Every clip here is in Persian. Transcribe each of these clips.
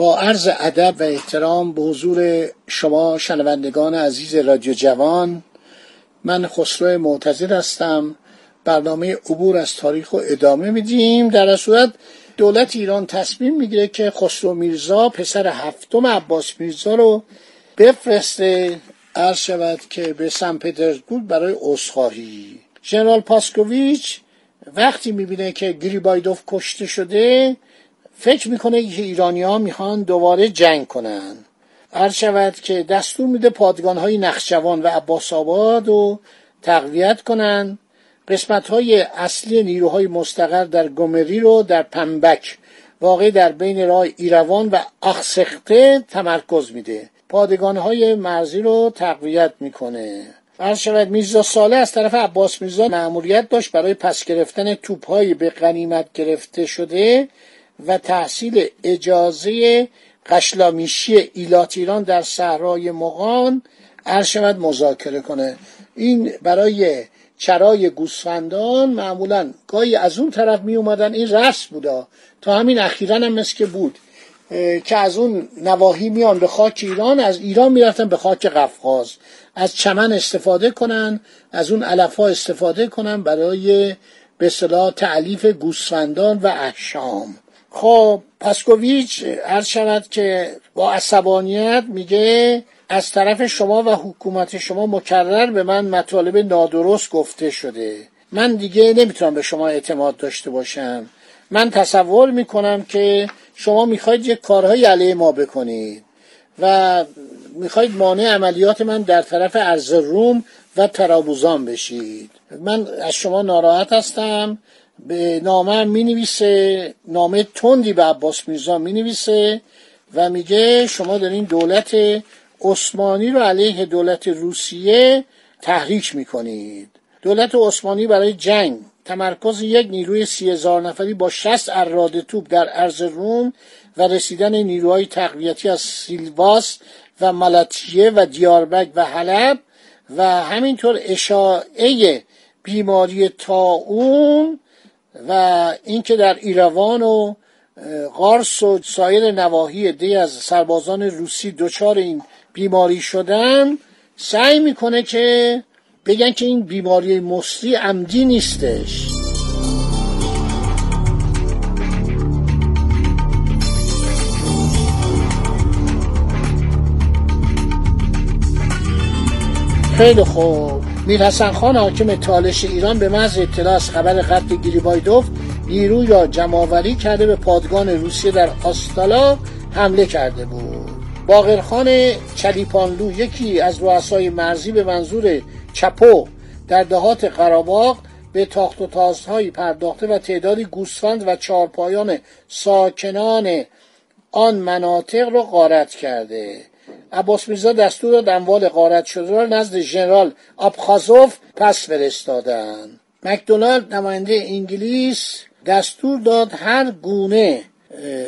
با عرض ادب و احترام به حضور شما شنوندگان عزیز رادیو جوان من خسرو معتظر هستم. برنامه عبور از تاریخ رو ادامه میدیم. در صورت دولت ایران تصمیم می‌گیره که خسرو میرزا پسر هفتم عباس میرزا رو بفرسته. عرض شود که به سن پترزبورگ برای عذرخواهی. ژنرال پاسکوویچ وقتی می‌بینه که گریبایدوف کشته شده فکر می‌کنه که ایرانی ها می‌خوان دوباره جنگ کنن. عرض شود که دستور میده پادگان های نخجوان و عباس آباد رو تقویت کنن. قسمت های اصلی نیروهای مستقر در گمری رو در پنبک واقع در بین راه ایروان و اخسخته تمرکز میده. پادگان های مرزی رو تقویت می‌کنه. عرض شود میرزا ساله از طرف عباس میرزا مأموریت داشت برای پس گرفتن توپهایی به غنیمت گرفته شده. و تحصیل اجازه قشلامیشی ایلات ایران در صحرای مغان شود مذاکره کنه. این برای چرای گوسفندان معمولا گاهی از اون طرف می اومدن. این رسم بودا. تا همین اخیرا هم مثل که بود. که از اون نواحی میان به خاک ایران از ایران می‌رفتن به خاک قفقاز. از چمن استفاده کنن از اون علف ها استفاده کنن برای به صلاح تعلیف گوسفندان و احشام. خب پاسکوویچ عرض شود که با عصبانیت میگه از طرف شما و حکومت شما مکرر به من مطالب نادرست گفته شده. من دیگه نمی‌تونم به شما اعتماد داشته باشم. من تصور می‌کنم که شما می‌خواید یک کارهای علیه ما بکنید و می‌خواید مانع عملیات من در طرف ارز روم و ترابوزان بشید. من از شما ناراحت هستم. به نامه می نویسه نامه تندی به عباس میرزا می نویسه و میگه شما دارین دولت عثمانی رو علیه دولت روسیه تحریک می‌کنید. دولت عثمانی برای جنگ تمرکز یک نیروی سی هزار نفری با شست اراده توپ در ارز روم و رسیدن نیروهای تقویتی از سیلواس و ملاتیه و دیاربک و حلب و همینطور اشاعه بیماری تاون و اینکه در ایروان و قارس و سایر نواحی دی از سربازان روسی دچار این بیماری شدن سعی می‌کنه که بگن که این بیماری مصری عمدی نیستش. خیلی خوب. میر حسن خان حاکم تالش ایران به محض اطلاع از خبر قتل گریبایدوف نیروی را جمعآوری کرده به پادگان روسیه در آستالا حمله کرده بود. باقرخان چلیپانلو یکی از رؤسای مرزی به منظور چپو در دهات قراباغ به تاخت و تازهایی پرداخته و تعدادی گوسفند و چارپایان ساکنان آن مناطق را غارت کرده. عباس میرزا دستور داد اموال غارت شده را نزد ژنرال آبخازوف پس فرستادند مکدونالد نماینده انگلیس دستور داد هر گونه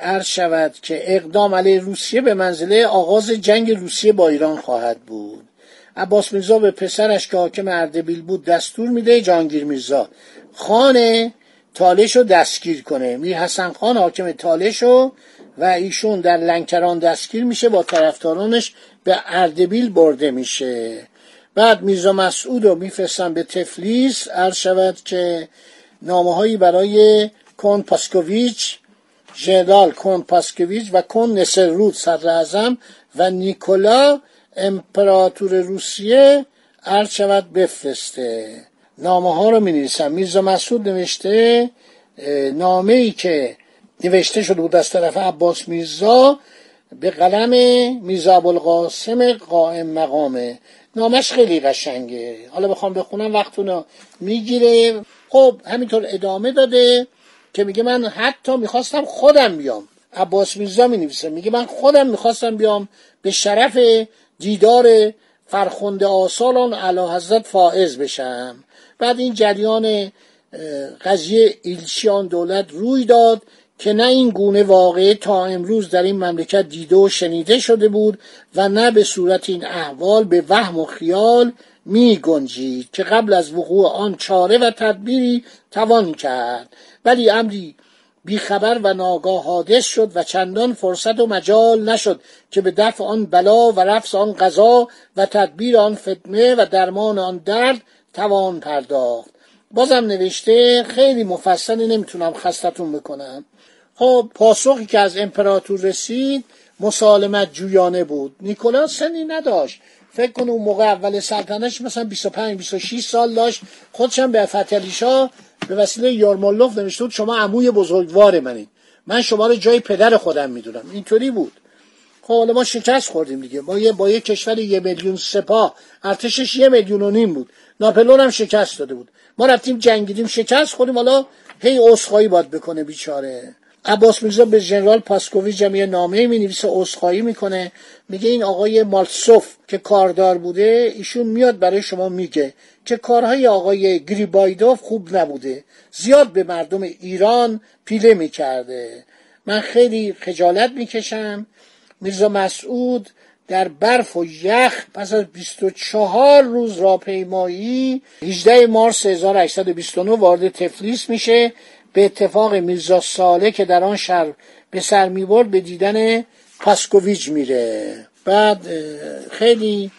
عرض شود که اقدام علیه روسیه به منزله آغاز جنگ روسیه با ایران خواهد بود. عباس میرزا به پسرش که حاکم اردبیل بود دستور میده جانگیر میرزا خان تالش رو دستگیر کنه. میر حسن خان حاکم تالش رو و ایشون در لنکران دستگیر میشه با طرفدارانش به اردبیل برده میشه. بعد میرزا مسعود رو میفرستن به تفلیس. عرض شود که نامه هایی برای کون پاسکوویچ ژنرال کون پاسکوویچ و کون نسرود صدر و نیکولا امپراتور روسیه عرض شود بفرسته. نامه ها رو می نویسم میرزا مسعود نوشته نامه ای که نوشته شده بود از طرف عباس میرزا به قلم میرزا القاسم قائم مقامه نامش خیلی قشنگه. حالا بخوام بخونم وقتونو می‌گیره. خب همینطور ادامه داده که میگه من حتی می‌خواستم خودم بیام. عباس میرزا می نویسه میگه من خودم می‌خواستم بیام به شرف دیدار فرخنده آسالان علا حضرت فائز بشم. بعد این جریان قضیه ایلچیان دولت روی داد. که نه این گونه واقعه تا امروز در این مملکت دیده و شنیده شده بود و نه به صورت این احوال به وهم و خیال می گنجید که قبل از وقوع آن چاره و تدبیری توان کرد. ولی امری بیخبر و ناگاه حادث شد و چندان فرصت و مجال نشد که به دفع آن بلا و رفع آن قضا و تدبیر آن فتنه و درمان آن درد توان پرداخت. بازم نوشته خیلی مفصلی نمی‌تونم خستتون بکنم. خب پاسخی که از امپراتور رسید مسالمت جویانه بود. نیکولاس سنی نداشت. فکر کن اون موقع اول سلطنتش مثلا 25 26 سال داشت. خودشم به فتلیشا به وسیله یارمالوف نوشته بود شما عموی بزرگوار منید. من شما رو جای پدر خودم می‌دونم. اینطوری بود. خب حالا ما شکست خوردیم دیگه. ما یه با یه کشور یه میلیون سپاه. ارتشش یه میلیون و نیم بود. ناپلون هم شکست داده بود. ما رفتیم جنگیدیم شکست خوردیم. حالا هی عذرخواهی باد بکنه بیچاره. عباس میرزا به ژنرال پاسکوویچ جمعی نامه می نویسه عذرخواهی می‌کنه. میگه این آقای مالسوف که کاردار بوده ایشون میاد برای شما میگه که کارهای آقای گریبایدوف خوب نبوده. زیاد به مردم ایران پیله می‌کرده. من خیلی خجالت می‌کشم. میرزا مسعود در برف و یخ پس از 24 روز راهپیمایی 18 مارس 1829 وارد تفلیس میشه. به اتفاق میرزا ساله که در آن شهر به سر می‌برد به دیدن پاسکوویچ میره. بعد خیلی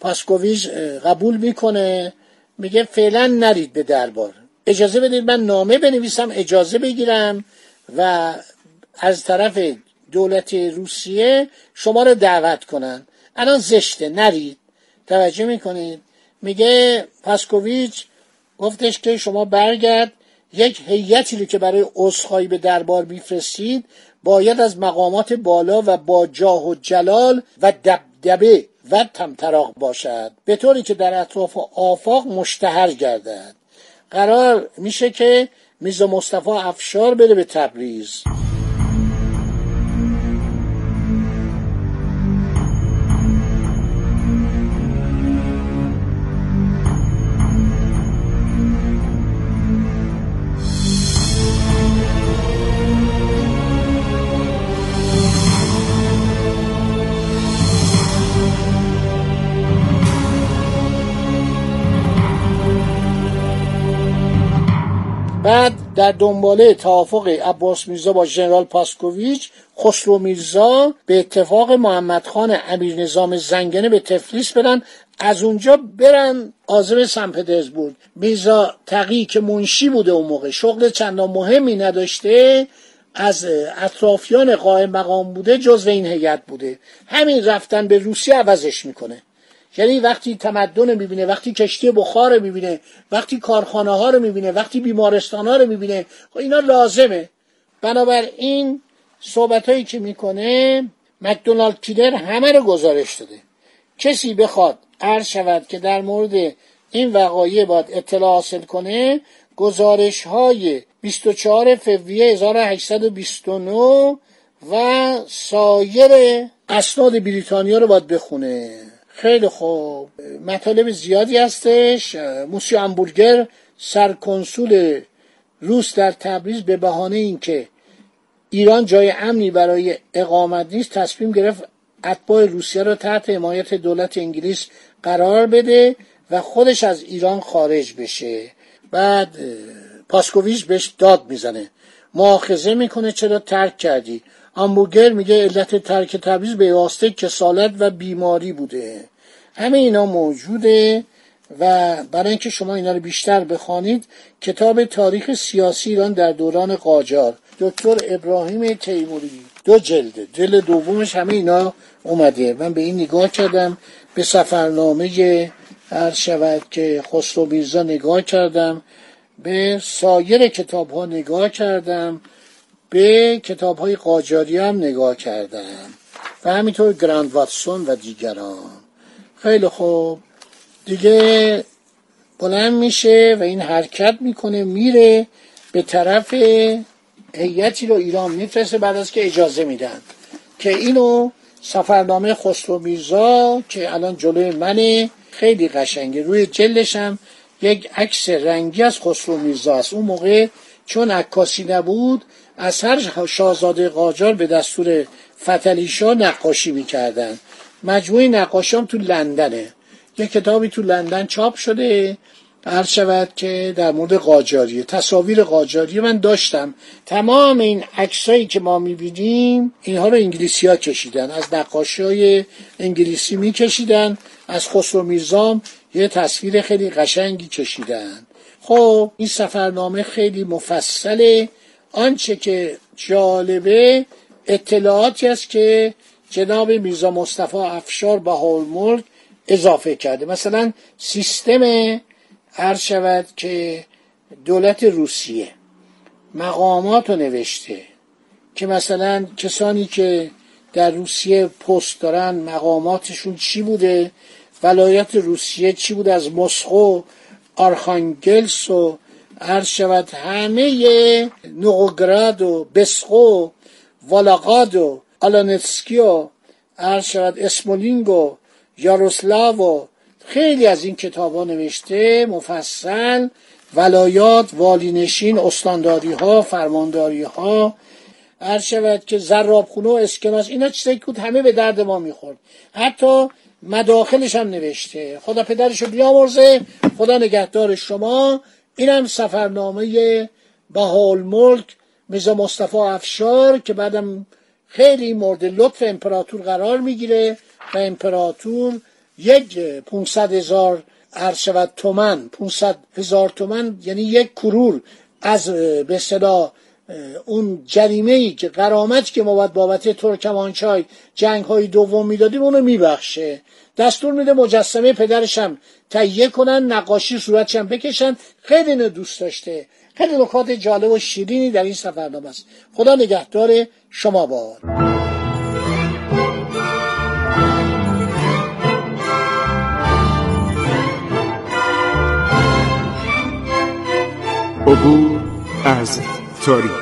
پاسکوویچ قبول می‌کنه میگه فعلا نرید به دربار. اجازه بدید من نامه بنویسم اجازه بگیرم و از طرف دولت روسیه شما رو دعوت کنن. الان زشته نرید. توجه می‌کنید. میگه پاسکوویچ گفتش که شما برگرد. یک هیئتی رو که برای عذرخواهی به دربار میفرستید باید از مقامات بالا و با جاه و جلال و دبدبه و تمطراق باشد. به طوری که در اطراف آفاق مشتهر گردد. قرار میشه که میزا مصطفی افشار بره به تبریز. در دنباله توافق عباس میرزا با ژنرال پاسکوویچ خسرو میرزا به اتفاق محمد خان امیر نظام زنگنه به تفلیس برن از اونجا برن آزم سن پترزبورگ. میرزا تقی که منشی بوده اون موقع شغل چندان مهمی نداشته از اطرافیان قائم مقام بوده جزو این هیئت بوده. همین رفتن به روسیه عوضش می‌کنه. یعنی وقتی تمدن می‌بینه وقتی کشتی بخار می‌بینه وقتی کارخانه ها رو می‌بینه وقتی بیمارستان ها رو می‌بینه خب اینا لازمه. بنابراین صحبت هایی که می‌کنه مکدونالد کیلر همه رو گزارش داده. کسی بخواد عرض شود که در مورد این وقایع باید اطلاع حاصل کنه گزارش های 24 فوریه 1829 و سایر اسناد بریتانیا رو باید بخونه. خیلی خوب. مطالب زیادی هستش. موسی امبورگر سرکنسول روس در تبریز به بهانه اینکه ایران جای امنی برای اقامت نیست تصمیم گرفت اتباع روسیه را تحت حمایت دولت انگلیس قرار بده و خودش از ایران خارج بشه. بعد پاسکوویچ بهش داد می‌زنه. مؤاخذه می‌کنه چرا ترک کردی؟ آمبورگر میگه علت ترک تبریز به واسطه کسالت و بیماری بوده. همه اینا موجوده و برای اینکه شما اینا رو بیشتر بخوانید کتاب تاریخ سیاسی ایران در دوران قاجار. دکتر ابراهیم تیموری. دو جلده جلد دومش همه اینا اومده. من به این نگاه کردم به سفرنامه هر شود که خسرو میرزا نگاه کردم به سایر کتاب ها نگاه کردم. به کتاب های قاجاری هم نگاه کردم و همینطور گراند واتسون و دیگران. خیلی خوب. دیگه بلند میشه و این حرکت می‌کنه میره به طرف هیئتی رو ایران. میفرسته بعد از که اجازه میدن که اینو سفرنامه خسرو میرزا که الان جلوی منه خیلی قشنگه. روی جلش هم یک عکس رنگی از خسرو میرزا است. اون موقع چون عکاسی نبود از هر شاهزاده قاجار به دستور فتلیشا نقاشی می‌کردن. مجموعه نقاشی هم تو لندنه. یک کتابی تو لندن چاپ شده. هر شود که در مورد قاجاریه. تصاویر قاجاری من داشتم. تمام این عکسایی که ما می‌بینیم اینها رو انگلیسی ها کشیدن. از نقاشی های انگلیسی میکشیدن. از خسرو میرزام یه تصویر خیلی قشنگی کشیدن. خب این سفرنامه خیلی مفصله. آنچه که جالبه اطلاعاتی است که جناب میرزا مصطفی افشار به ملک اضافه کرده. مثلا سیستم عرض شود که دولت روسیه مقامات رو نوشته که مثلا کسانی که در روسیه پست دارن مقاماتشون چی بوده؟ ولایت روسیه چی بوده از مسکو آرخانگلس و عرض شود همه نوگراد و بسقو والاقاد و آلانتسکی و عرض شود اسمولینگ و یاروسلاو و خیلی از این کتاب ها نوشته مفصل ولایات والینشین استانداری ها فرمانداری ها هر شود که زرابخونه و اسکناس اینا چیزایی که همه به درد ما می‌خورد. حتی مداخلش هم نوشته. خدا پدرشو بیامرزه خدا نگهدار شما. اینم سفرنامه بهال ملک میزا مصطفی افشار که بعدم خیلی مورد لطف امپراتور قرار می‌گیره و امپراتور یک پونصد هزار عرض شود تومن پونصد هزار تومن یعنی یک کرور از به صدا اون جریمه ای که قرامت که ما باید بابت ترکمانچای جنگ های دوم می‌دادیم اونو میبخشه. دستور میده مجسمه پدرشم تهیه کنن نقاشی صورتشم بکشن. خیلی اینو دوست داشته. خیلی نکات جالب و شیرینی در این سفرنامه است. خدا نگهدار شما باد. عبور از تاریخ.